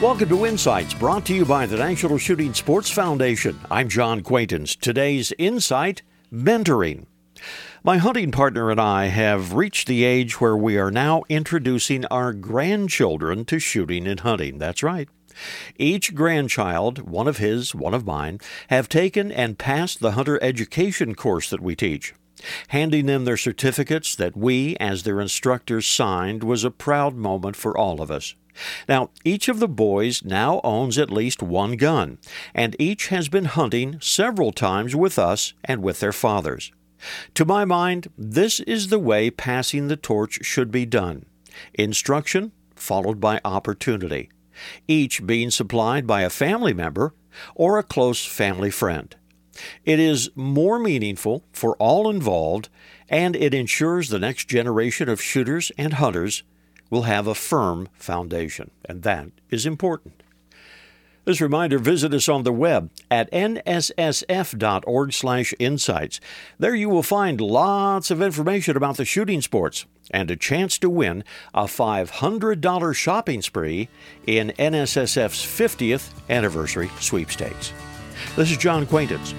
Welcome to Insights, brought to you by the National Shooting Sports Foundation. I'm John Quaintance. Today's insight mentoring. My hunting partner and I have reached the age where we are now introducing our grandchildren to shooting and hunting. That's right. Each grandchild, one of his, one of mine, have taken and passed the hunter education course that we teach. Handing them their certificates that we, as their instructors, signed was a proud moment for all of us. Now, each of the boys now owns at least one gun, and each has been hunting several times with us and with their fathers. To my mind, this is the way passing the torch should be done instruction followed by opportunity, each being supplied by a family member or a close family friend. It is more meaningful for all involved, and it ensures the next generation of shooters and hunters will have a firm foundation, and that is important. As a reminder, visit us on the web at nssf.org/insights. There you will find lots of information about the shooting sports and a chance to win a $500 shopping spree in NSSF's 50th anniversary sweepstakes. This is John Quaintance.